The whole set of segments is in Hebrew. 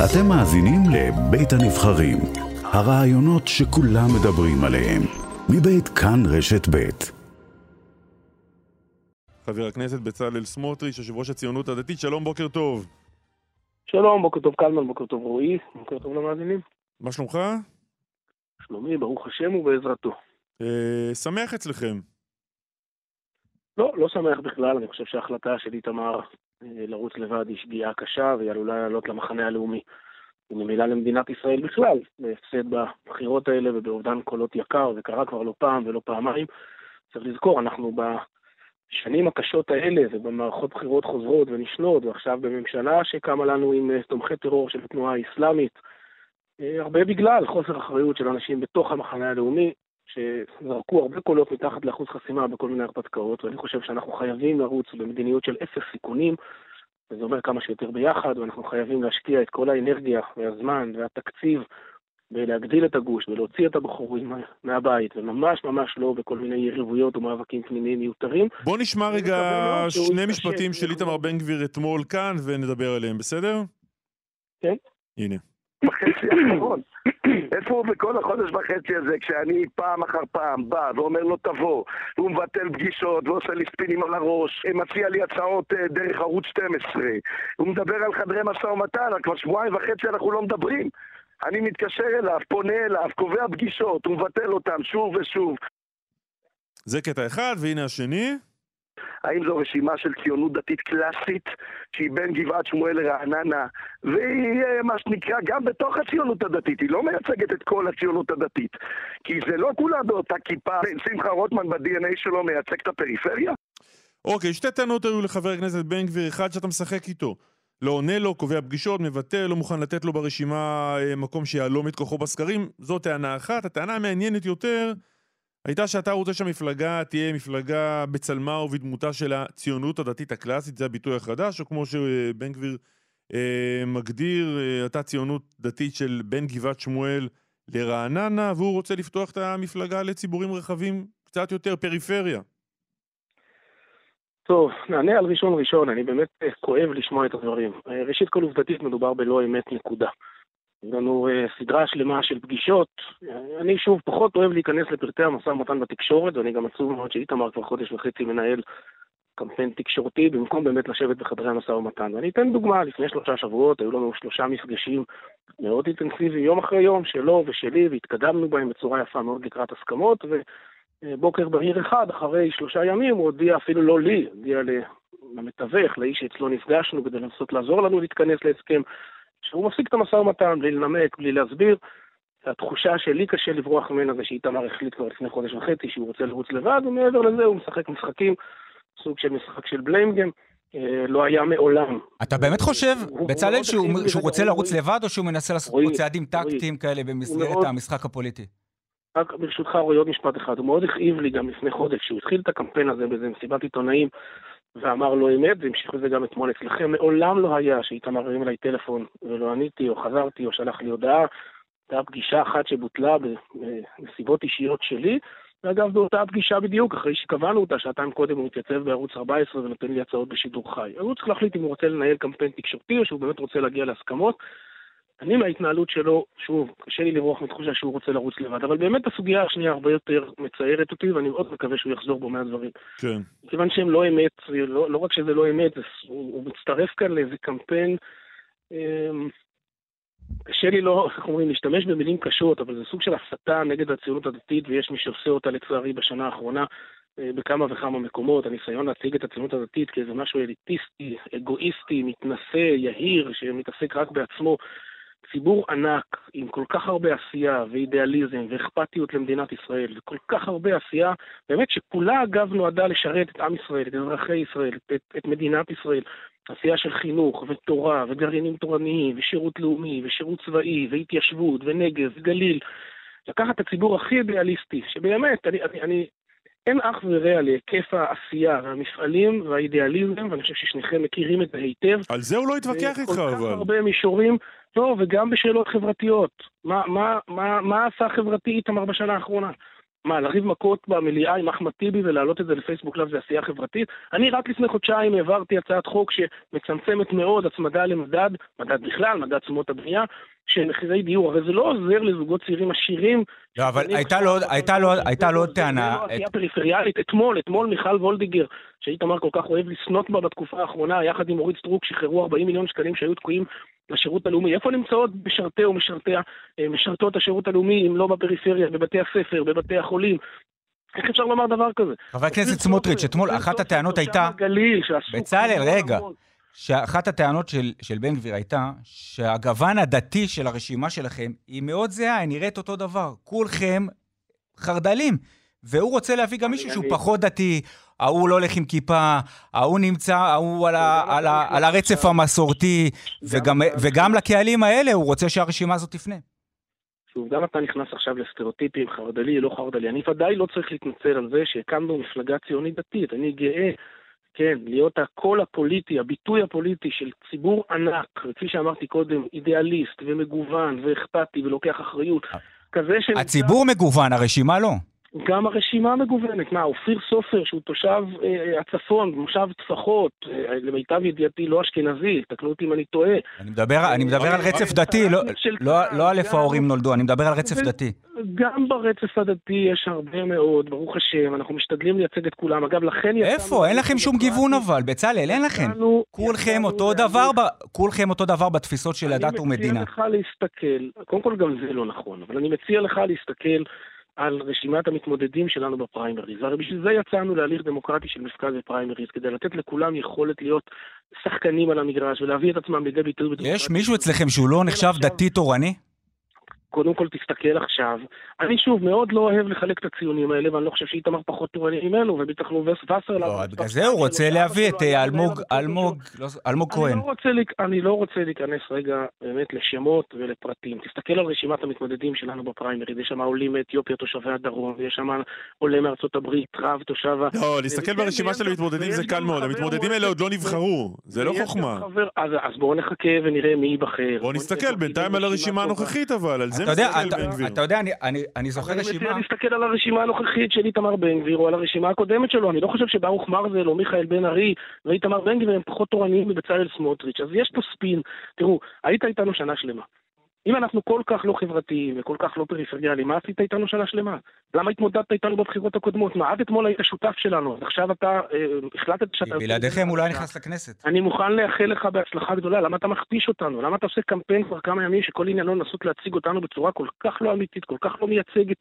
אתם מאזינים לבית הנבחרים, הרעיונות שכולם מדברים עליהם, מבית כאן רשת בית. חבר הכנסת בצלאל סמוטריץ', יושב ראש הציונות הדתית, שלום, בוקר טוב. שלום, בוקר טוב קלמן, בוקר טוב רועי, בוקר טוב למאזינים. מה שלומך? שלומי, ברוך השם ובעזרתו. אה, שמח אצלכם. לא, לא שמח בכלל, אני חושב שההחלטה של איתמר לרוץ לבד היא שגיאה קשה והיא עלולה לעלות למחנה הלאומי. וממילא למדינת ישראל בכלל, בהפסד בבחירות האלה ובאובדן קולות יקר, וקרה כבר לא פעם ולא פעמיים. צריך לזכור, אנחנו בשנים הקשות האלה ובמערכות בחירות חוזרות ונשנות, ועכשיו בממשלה שקמה לנו עם אה, תומכי טרור של התנועה האסלאמית, אה, הרבה בגלל חוסר אחריות של אנשים בתוך המחנה הלאומי, שזרקו הרבה קולות מתחת לאחוז חסימה בכל מיני הרפתקאות, ואני חושב שאנחנו חייבים לרוץ במדיניות של אפס סיכונים, וזה אומר כמה שיותר ביחד, ואנחנו חייבים להשקיע את כל האנרגיה והזמן והתקציב בלהגדיל את הגוש ולהוציא את הבחורים מהבית, וממש ממש לא בכל מיני יריבויות ומאבקים פנימיים מיותרים. בוא נשמע רגע שני משפטים של איתמר בן גביר אתמול כאן ונדבר עליהם, בסדר? כן. הנה. בחצי האחרון. איפה הוא בכל החודש וחצי הזה, כשאני פעם אחר פעם בא ואומר לו תבוא, והוא מבטל פגישות ועושה לי ספינים על הראש, מציע לי הצעות אה, דרך ערוץ 12, הוא מדבר על חדרי משא ומתן, כבר שבועיים וחצי אנחנו לא מדברים. אני מתקשר אליו, פונה אליו, קובע פגישות, הוא מבטל אותן שוב ושוב. זה קטע אחד, והנה השני. האם זו רשימה של ציונות דתית קלאסית, שהיא בין גבעת שמואל לרעננה, והיא אה, מה שנקרא גם בתוך הציונות הדתית, היא לא מייצגת את כל הציונות הדתית. כי זה לא כולה באותה כיפה, שמחה רוטמן ב-DNA שלו מייצג את הפריפריה? אוקיי, שתי טענות היו לחבר הכנסת בן גביר, אחד שאתה משחק איתו. לא עונה לו, קובע פגישות, מבטל, לא מוכן לתת לו ברשימה אה, מקום שיהלום את כוחו בסקרים. זו טענה אחת. הטענה המעניינת יותר הייתה שאתה רוצה שהמפלגה תהיה מפלגה בצלמה ובדמותה של הציונות הדתית הקלאסית, זה הביטוי החדש, או כמו שבן גביר אה, מגדיר, אה, אתה ציונות דתית של בין גבעת שמואל לרעננה, והוא רוצה לפתוח את המפלגה לציבורים רחבים קצת יותר פריפריה. טוב, נענה על ראשון ראשון, אני באמת אה, כואב לשמוע את הדברים. אה, ראשית כל עובדתית מדובר בלא אמת נקודה. יש לנו uh, סדרה שלמה של פגישות. אני שוב פחות אוהב להיכנס לפרטי המשא ומתן בתקשורת, ואני גם עצוב מאוד שאיתמר כבר חודש וחצי מנהל קמפיין תקשורתי, במקום באמת לשבת בחדרי המשא ומתן. ואני אתן דוגמה, לפני שלושה שבועות היו לנו שלושה מפגשים מאוד אינטנסיביים, יום אחרי יום, שלו ושלי, והתקדמנו בהם בצורה יפה מאוד לקראת הסכמות, ובוקר בהיר אחד, אחרי שלושה ימים, הוא הודיע אפילו לא לי, הודיע למתווך, לאיש שאצלו נפגשנו כדי לנסות לעזור לנו להתכנס להסכם, שהוא מפסיק את המשא ומתן בלי לנמק, בלי להסביר. התחושה שלי קשה לברוח ממנה זה שאיתמר החליט כבר לפני חודש וחצי שהוא רוצה לרוץ לבד, ומעבר לזה הוא משחק משחקים, סוג של משחק של בליימגם. אה, לא היה מעולם. אתה באמת חושב, בצלאל, שהוא רוצה לרוץ לבד, או שהוא מנסה לעשות פה צעדים טקטיים כאלה במסגרת המשחק הפוליטי? רק ברשותך, רואי, עוד משפט אחד. הוא מאוד הכאיב לי גם לפני חודש, כשהוא התחיל את הקמפיין הזה באיזה מסיבת עיתונאים, ואמר לו אמת, והמשיך בזה גם אתמול אצלכם. מעולם לא היה שאיתמר הרים אליי טלפון ולא עניתי, או חזרתי, או שלח לי הודעה. הייתה פגישה אחת שבוטלה בנסיבות אישיות שלי, ואגב, באותה פגישה בדיוק, אחרי שקבענו אותה, שעתיים קודם הוא מתייצב בערוץ 14 ונותן לי הצעות בשידור חי. הוא צריך להחליט אם הוא רוצה לנהל קמפיין תקשורתי, או שהוא באמת רוצה להגיע להסכמות. אני מההתנהלות שלו, שוב, קשה לי לברוח מתחושה שהוא רוצה לרוץ לבד, אבל באמת הסוגיה השנייה הרבה יותר מצערת אותי, ואני מאוד מקווה שהוא יחזור בו מהדברים. כן. כיוון שהם לא אמת, לא, לא רק שזה לא אמת, הוא, הוא מצטרף כאן לאיזה קמפיין, אמ, קשה לי לא, איך אומרים, להשתמש במילים קשות, אבל זה סוג של הסתה נגד הציונות הדתית, ויש מי שעושה אותה לצערי בשנה האחרונה. אה, בכמה וכמה מקומות, הניסיון להציג את הציונות הדתית כאיזה משהו אליטיסטי, אגואיסטי, מתנשא, יהיר, שמתעסק רק בעצמו, ציבור ענק עם כל כך הרבה עשייה ואידיאליזם ואכפתיות למדינת ישראל וכל כך הרבה עשייה, באמת שכולה אגב נועדה לשרת את עם ישראל, את אזרחי ישראל, את, את, מדינת ישראל. עשייה של חינוך ותורה וגרעינים תורניים ושירות לאומי ושירות צבאי והתיישבות ונגב וגליל. לקחת את הציבור הכי אידיאליסטי, שבאמת, אני, אני, אני, אין אח ורע להיקף העשייה והמפעלים והאידיאליזם, ואני חושב ששניכם מכירים את זה היטב. על זה הוא לא התווכח איתך אבל. כל כך הרבה מישורים, לא, וגם בשאלות חברתיות. מה, מה, מה, מה עשה חברתי איתמר בשנה האחרונה? מה, לריב מכות במליאה עם אחמד טיבי ולהעלות את זה לפייסבוק live זה עשייה חברתית? אני רק לפני חודשיים העברתי הצעת חוק שמצמצמת מאוד הצמדה למדד, מדד בכלל, מדד תשומות הבנייה, של מחירי דיור, הרי זה לא עוזר לזוגות צעירים עשירים. לא, אבל הייתה לו, הייתה לו, הייתה לו עוד טענה. לא פריפריאלית. אתמול, אתמול מיכל וולדיגר, שאיתמר כל כך אוהב לסנוט בה בתקופה האחרונה, יחד עם אורית סטרוק, שחררו 40 מיליון שקלים שהיו תקועים לשירות הלאומי. איפה נמצאות משרתי או משרתי, אה, משרתות השירות הלאומי, אם לא בפריפריה, בבתי הספר, בבתי החולים? איך אפשר לומר דבר כזה? חבר הכנסת סמוטריץ', אתמול אחת הטענות הייתה... בצלאל, רגע. שאחת הטענות של, של בן גביר הייתה שהגוון הדתי של הרשימה שלכם היא מאוד זהה, היא נראית אותו דבר. כולכם חרד"לים. והוא רוצה להביא גם מישהו שהוא פחות דתי, ההוא לא הולך עם כיפה, ההוא נמצא, ההוא על, ה, על, ה, על הרצף המסורתי, וגם, וגם לקהלים האלה הוא רוצה שהרשימה הזאת תפנה. שוב, גם אתה נכנס עכשיו לסטריאוטיפים, חרד"לי, לא חרד"לי. אני ודאי לא צריך להתנצל על זה שהקמנו מפלגה ציונית דתית. אני גאה כן, להיות הקול הפוליטי, הביטוי הפוליטי של ציבור ענק, וכפי שאמרתי קודם, אידיאליסט ומגוון ואכפתי ולוקח אחריות, כזה שנמצא... הציבור מגוון, הרשימה לא. גם הרשימה מגוונת. מה, אופיר סופר, שהוא תושב אה, הצפון, מושב טפחות, אה, למיטב ידיעתי לא אשכנזי, תקנו אותי אם אני טועה. אני מדבר, אני מדבר על רצף דתי, לא, לא, לא על איפה ההורים נולדו, אני מדבר על רצף דתי. גם ברצף הדתי יש הרבה מאוד, ברוך השם, אנחנו משתדלים לייצג את כולם. אגב, לכן יצאנו... איפה? אין לכם שום גיוון אבל, בצלאל, אין לכם. כולכם אותו דבר, כולכם אותו דבר בתפיסות של הדת ומדינה. אני מציע לך להסתכל, קודם כל גם זה לא נכון, אבל אני מציע לך להסתכל על רשימת המתמודדים שלנו בפריימריז. הרי בשביל זה יצאנו להליך דמוקרטי של מפקד ופריימריז, כדי לתת לכולם יכולת להיות שחקנים על המגרש ולהביא את עצמם לידי ביטוי בדמוקרטיה. יש מישהו אצלכם שהוא לא נחשב דתי תורני? קודם כל תסתכל עכשיו. אני שוב מאוד לא אוהב לחלק את הציונים האלה, ואני לא חושב שאיתמר פחות תורני ממנו, ובטח לא וסרלנד. לא, בגלל זה הוא רוצה להביא את אה, אלמוג, אלמוג, אלמוג כהן. לא אני לא רוצה להיכנס רגע באמת לשמות ולפרטים. תסתכל על רשימת המתמודדים שלנו בפריימריז, יש שם עולים מאתיופיה, תושבי הדרום, ויש שם עולה מארצות הברית, רב, תושב ה... לא, להסתכל ברשימה של המתמודדים זה קל מאוד, המתמודדים האלה עוד לא נבחרו, זה לא חוכמה. אז בואו נחכה ונראה מי ייבחר. בואו נסתכל בינתיים על הרשימה הנוכחית אבל, על זה אתה יודע, אתה, אתה יודע, אני, אני, אני זוכר רשימה... אני מציע להסתכל על הרשימה הנוכחית של איתמר בן גביר, או על הרשימה הקודמת שלו. אני לא חושב שברוך מרזל, או מיכאל בן ארי, ואיתמר בן גביר הם פחות תורניים מבצלאל סמוטריץ'. אז יש פה ספין. תראו, היית איתנו שנה שלמה. אם אנחנו כל כך לא חברתיים וכל כך לא פריפריאליים, מה עשית איתנו שנה שלמה? למה התמודדת איתנו בבחירות הקודמות? מה, עד אתמול היית שותף שלנו, אז עכשיו אתה אה, החלטת שאתה... בלעדיכם הוא לא נכנס לכנסת. אני מוכן לאחל לך בהצלחה גדולה, למה אתה מכפיש אותנו? למה אתה עושה קמפיין כבר כמה ימים שכל עניינו לנסות להציג אותנו בצורה כל כך לא אמיתית, כל כך לא מייצגת?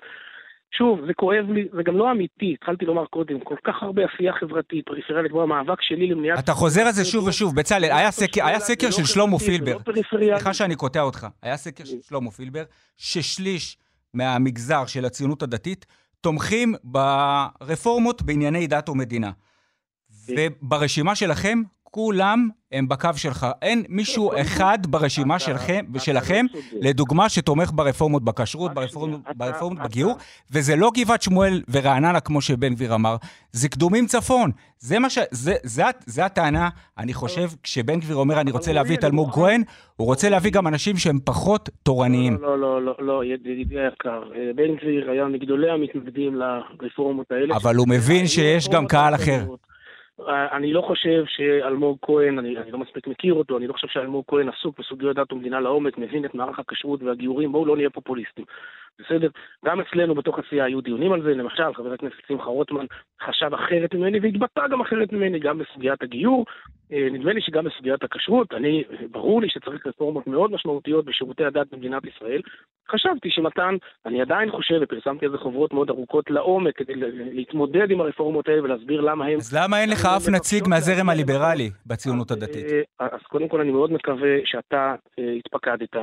שוב, זה כואב לי, זה גם לא אמיתי, התחלתי לומר קודם, כל כך הרבה עשייה חברתית, פריפריאלית, כמו המאבק שלי למניעת... אתה חוזר על זה שוב ושוב, בצלאל, היה סקר, היה סקר של שלמה פילבר, סליחה שאני קוטע אותך, היה סקר של שלמה פילבר, ששליש מהמגזר של הציונות הדתית תומכים ברפורמות בענייני דת ומדינה. וברשימה שלכם, כולם הם בקו שלך. אין מישהו אחד ברשימה שלכם, שלכם, לדוגמה, שתומך ברפורמות בכשרות, ברפורמות בגיור, וזה לא גבעת שמואל ורעננה, כמו שבן גביר אמר, זה קדומים צפון. זה מה ש... זה, זה, זה הטענה, אני חושב, כשבן גביר אומר, אני רוצה להביא את אלמוג כהן, הוא רוצה להביא גם אנשים שהם פחות תורניים. לא, לא, לא, לא, ידידי היקר. אה, בן גביר היה מגדולי המתנגדים לרפורמות האלה. אבל הוא מבין שיש גם קהל אחר. אני לא חושב שאלמוג כהן, אני, אני לא מספיק מכיר אותו, אני לא חושב שאלמוג כהן עסוק בסוגיות דת ומדינה לעומק, מבין את מערך הכשרות והגיורים, בואו לא נהיה פופוליסטים. בסדר? גם אצלנו בתוך הסיעה היו דיונים על זה, למשל, חבר הכנסת שמחה רוטמן חשב אחרת ממני והתבטא גם אחרת ממני, גם בסוגיית הגיור, אה, נדמה לי שגם בסוגיית הכשרות, אני, ברור לי שצריך רפורמות מאוד משמעותיות בשירותי הדת במדינת ישראל. חשבתי שמתן, אני עדיין חושב, ופרסמתי איזה חוברות מאוד ארוכות לעומק כדי להתמודד עם הרפורמות האלה ולהסביר למה הם... אז למה אין לך אף נציג מהזרם הליברלי בציונות הדתית? אה, אז קודם כל אני מאוד מקווה שאתה אה, התפקדת.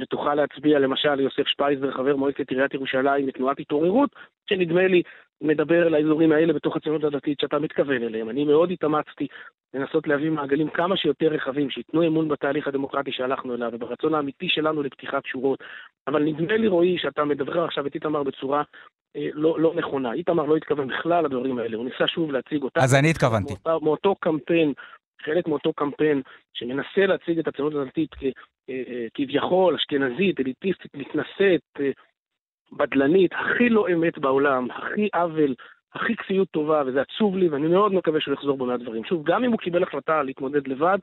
ותוכל להצביע למשל ליוסף שפייזר, חבר מועצת עיריית ירושלים מתנועת התעוררות, שנדמה לי מדבר על האזורים האלה בתוך הציונות הדתית שאתה מתכוון אליהם. אני מאוד התאמצתי לנסות להביא מעגלים כמה שיותר רחבים, שייתנו אמון בתהליך הדמוקרטי שהלכנו אליו וברצון האמיתי שלנו לפתיחת שורות. אבל נדמה לי, רועי, שאתה מדבר עכשיו את איתמר בצורה אה, לא, לא נכונה. איתמר לא התכוון בכלל לדברים האלה, הוא ניסה שוב להציג אותם. אז אני התכוונתי. מאותו, מאותו קמפיין חלק מאותו קמפיין שמנסה להציג את הציונות הדתית כביכול אשכנזית, אליטיסטית, מתנשאת, בדלנית, הכי לא אמת בעולם, הכי עוול, הכי כפיות טובה, וזה עצוב לי, ואני מאוד מקווה שהוא יחזור בו מהדברים. שוב, גם אם הוא קיבל החלטה להתמודד לבד,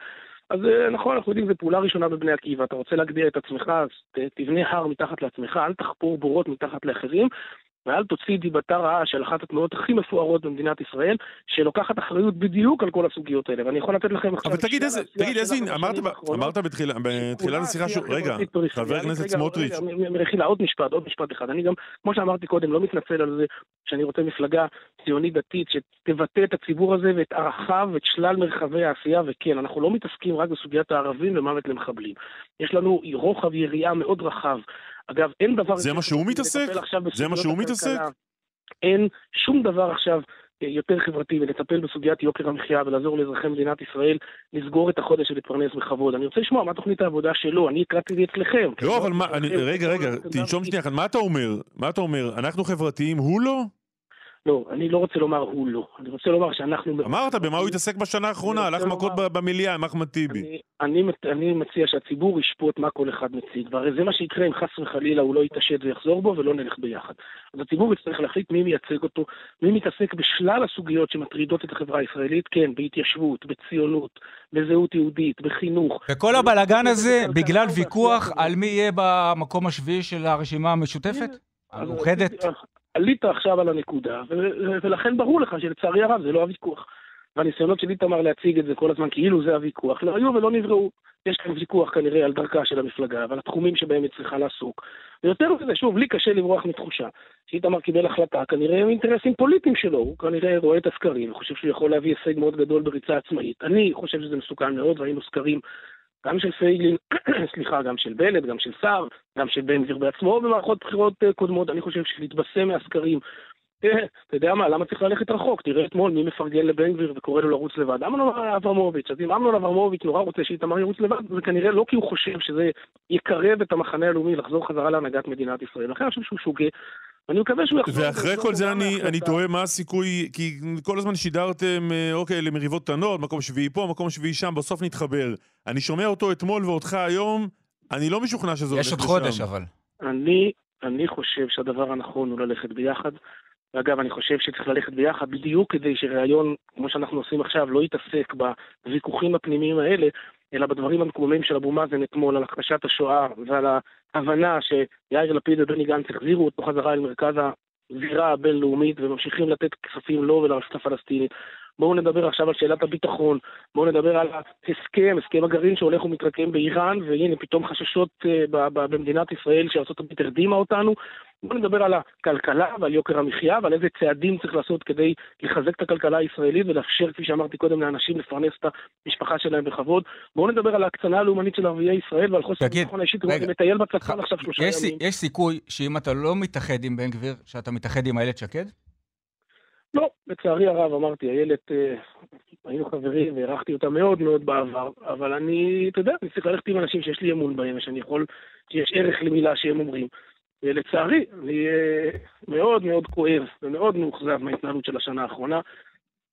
אז אה, נכון, אנחנו יודעים, זו פעולה ראשונה בבני עקיבא. אתה רוצה להגדיר את עצמך, אז תבנה הר מתחת לעצמך, אל תחפור בורות מתחת לאחרים, ואל תוציא דיבתה רעה של אחת התנועות הכי מפוארות במדינת ישראל, שלוקחת אחריות בדיוק על כל הסוגיות האלה. ואני יכול לתת לכם עכשיו... אבל תגיד איזה, תגיד איזה, אמרת, אמרת בתחילת השיחה, ש... רגע, חבר הכנסת סמוטריץ'. מחילה, עוד משפט, עוד משפט אחד. אני גם, כמו שאמרתי קודם, לא מתנצל על זה שאני רוצה מפלגה ציונית דתית שתבטא את הציבור הזה ואת ערכיו ואת שלל מרחבי העשייה, וכן, אנחנו לא מתעסקים רק בסוגיית הערבים ומוות למחבלים. יש לנו רוחב יריעה מאוד רחב. אגב, אין דבר... זה מה שהוא מתעסק? זה מה שהוא מתעסק? אין שום דבר עכשיו אה, יותר חברתי ולטפל בסוגיית יוקר המחיה ולעזור לאזרחי מדינת ישראל לסגור את החודש ולהתפרנס בכבוד. אני רוצה לשמוע מה תוכנית העבודה שלו, אני הקראתי את זה אצלכם. לא, אבל מה, רגע, רגע, תנשום שנייה מה אתה אומר? מה אתה אומר? אנחנו חברתיים, הוא לא? לא, אני לא רוצה לומר הוא לא. אני רוצה לומר שאנחנו... אמרת, במה הוא התעסק בשנה האחרונה? הלך מכות במליאה עם אחמד טיבי. אני, אני, אני מציע שהציבור ישפוט מה כל אחד מציג, והרי זה מה שיקרה אם חס וחלילה הוא לא יתעשת ויחזור בו ולא נלך ביחד. אז הציבור יצטרך להחליט מי מייצג אותו, מי מתעסק בשלל הסוגיות שמטרידות את החברה הישראלית, כן, בהתיישבות, בציונות, בזהות יהודית, בחינוך. וכל הבלגן הזה בגלל ויכוח על מי יהיה במקום השביעי של הרשימה המשותפת? המאוחדת? עלית עכשיו על הנקודה, ולכן ברור לך שלצערי הרב זה לא הוויכוח. והניסיונות של איתמר להציג את זה כל הזמן כאילו זה הוויכוח, לא היו ולא נבראו. יש כאן ויכוח כנראה על דרכה של המפלגה ועל התחומים שבהם היא צריכה לעסוק. ויותר מזה, שוב, לי קשה לברוח מתחושה שאיתמר קיבל החלטה, כנראה עם אינטרסים פוליטיים שלו, הוא כנראה רואה את הסקרים וחושב שהוא יכול להביא הישג מאוד גדול בריצה עצמאית. אני חושב שזה מסוכן מאוד, ראינו סקרים גם של פייגלין, סליחה, גם של בנט, גם של סער, גם של בן גביר בעצמו במערכות בחירות אה, קודמות. אני חושב שלהתבשם מהסקרים, אה, אתה יודע מה, למה צריך ללכת רחוק? תראה אתמול מי מפרגן לבן גביר וקורא לו לרוץ לבד. אמנון אברמוביץ'. אז אם אמנון אברמוביץ' נורא רוצה שאיתמר ירוץ לבד, זה כנראה לא כי הוא חושב שזה יקרב את המחנה הלאומי לחזור חזרה להנהגת מדינת ישראל. לכן אני חושב שהוא שוגה. אני מקווה שהוא יחזור. ואחרי כל זה אני, אני תוהה מה הסיכוי, כי כל הזמן שידרתם, אה, אוקיי, למריבות קטנות, מקום שביעי פה, מקום שביעי שם, בסוף נתחבר. אני שומע אותו אתמול ואותך היום, אני לא משוכנע שזה הולך לשם. יש עוד חודש אבל. אני, אני חושב שהדבר הנכון הוא ללכת ביחד. ואגב, אני חושב שצריך ללכת ביחד בדיוק כדי שראיון, כמו שאנחנו עושים עכשיו, לא יתעסק בוויכוחים הפנימיים האלה, אלא בדברים המקוממים של אבו מאזן אתמול על הכחשת השואה ועל ההבנה שיאיר לפיד ובני גנץ החזירו אותו חזרה אל מרכז הזירה הבינלאומית וממשיכים לתת כספים לו ולרשות הפלסטינית. בואו נדבר עכשיו על שאלת הביטחון, בואו נדבר על ההסכם, הסכם הגרעין שהולך ומתרקם באיראן, והנה פתאום חששות uh, במדינת ישראל שארה"ב הרדימה אותנו. בואו נדבר על הכלכלה ועל יוקר המחיה ועל איזה צעדים צריך לעשות כדי לחזק את הכלכלה הישראלית ולאפשר, כפי שאמרתי קודם, לאנשים לפרנס את המשפחה שלהם בכבוד. בואו נדבר על ההקצנה הלאומנית של ערביי ישראל ועל חוסר הביטחון האישי. אני מטייל בצפון עכשיו שלושה ימים. יש סיכוי שאם אתה לא מתאחד עם בן גביר, שאתה מתאחד עם איילת שקד? לא, לצערי הרב, אמרתי, איילת, אה, היינו חברים והערכתי אותה מאוד מאוד בעבר, אבל אני, אתה יודע, אני צריך ללכת עם אנשים שיש לי אמון בהם, ושאני יכול, שיש ערך למילה שהם אומרים. ולצערי, אני אה, מאוד מאוד כואב ומאוד מאוכזב מההתנהלות של השנה האחרונה.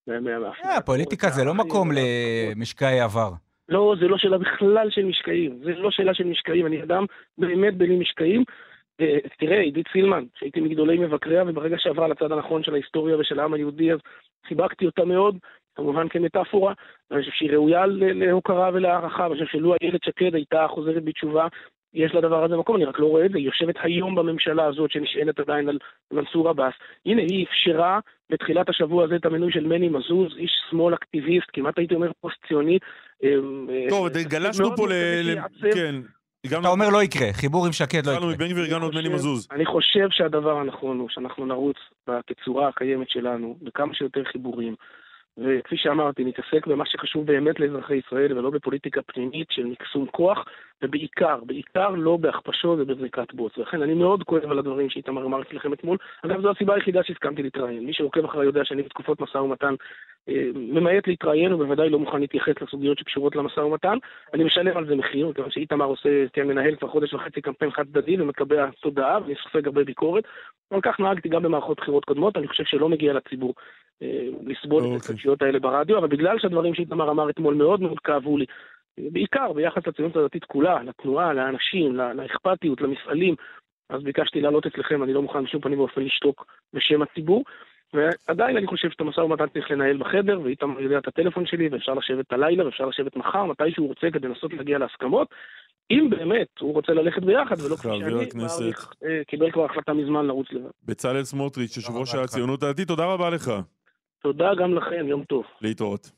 אה, פוליטיקה זה לא מקום למשקעי עבר. לא, זה לא שאלה בכלל של משקעים. זה לא שאלה של משקעים. אני אדם באמת בלי משקעים. תראה, עידית סילמן, שהייתי מגדולי מבקריה, וברגע שעברה לצד הנכון של ההיסטוריה ושל העם היהודי, אז חיבקתי אותה מאוד, כמובן כמטאפורה, ואני חושב שהיא ראויה להוקרה ולהערכה, ואני חושב שלו איילת שקד הייתה חוזרת בתשובה, יש לדבר הזה מקום, אני רק לא רואה את זה, היא יושבת היום בממשלה הזאת שנשענת עדיין על מנסור עבאס. הנה, היא אפשרה בתחילת השבוע הזה את המינוי של מני מזוז, איש שמאל אקטיביסט, כמעט הייתי אומר פוסט-ציוני. טוב, גלשנו פה ל... כן. אתה אומר לא יקרה, חיבור עם שקד לא יקרה. התחלנו מבן גביר, הגענו עוד מני מזוז. אני חושב שהדבר הנכון הוא שאנחנו נרוץ בתצורה הקיימת שלנו, בכמה שיותר חיבורים. וכפי שאמרתי, נתעסק במה שחשוב באמת לאזרחי ישראל ולא בפוליטיקה פנימית של מקסום כוח, ובעיקר, בעיקר לא בהכפשות ובזריקת בוץ. ולכן אני מאוד כואב על הדברים שאיתמר אמר אצלכם אתמול. אגב, זו הסיבה היחידה שהסכמתי להתראיין. מי שעוקב אחריי יודע שאני בתקופות משא ומתן אה, ממעט להתראיין, ובוודאי לא מוכן להתייחס לסוגיות שקשורות למשא ומתן. אני משלם על זה מחיר, כיוון שאיתמר עושה, כן, מנהל כבר חודש וחצי קמפיין חד צדדי ומקבע תודעה, ואני סופג הרבה ביקורת. אבל כך נהגתי גם במערכות בחירות קודמות, אני חושב שלא מגיע לציבור אה, לסבול את אוקיי. הקדשיות האלה ברדיו, אבל בגלל שהדברים שאיתמר אמר אתמול מאוד מאוד כאבו לי, בעיקר ביחס לציונות הדתית כולה, לתנועה, לאנשים, לאכפתיות, למפעלים, אז ביקשתי לעלות אצלכם, אני לא מוכן בשום פנים ואופן לשתוק בשם הציבור. ועדיין אני חושב שאת המשא ומתן צריך לנהל בחדר, ואיתמר יודע את הטלפון שלי, ואפשר לשבת הלילה, ואפשר לשבת מחר, מתי שהוא רוצה, כדי לנסות להגיע להסכמות. אם באמת הוא רוצה ללכת ביחד, ולא כפי שאני. מעריך, אה, קיבל כבר החלטה מזמן לרוץ לבד. בצלאל סמוטריץ', יושב ראש הציונות הדתית, תודה רבה לך. תודה גם לכם, יום טוב. להתראות.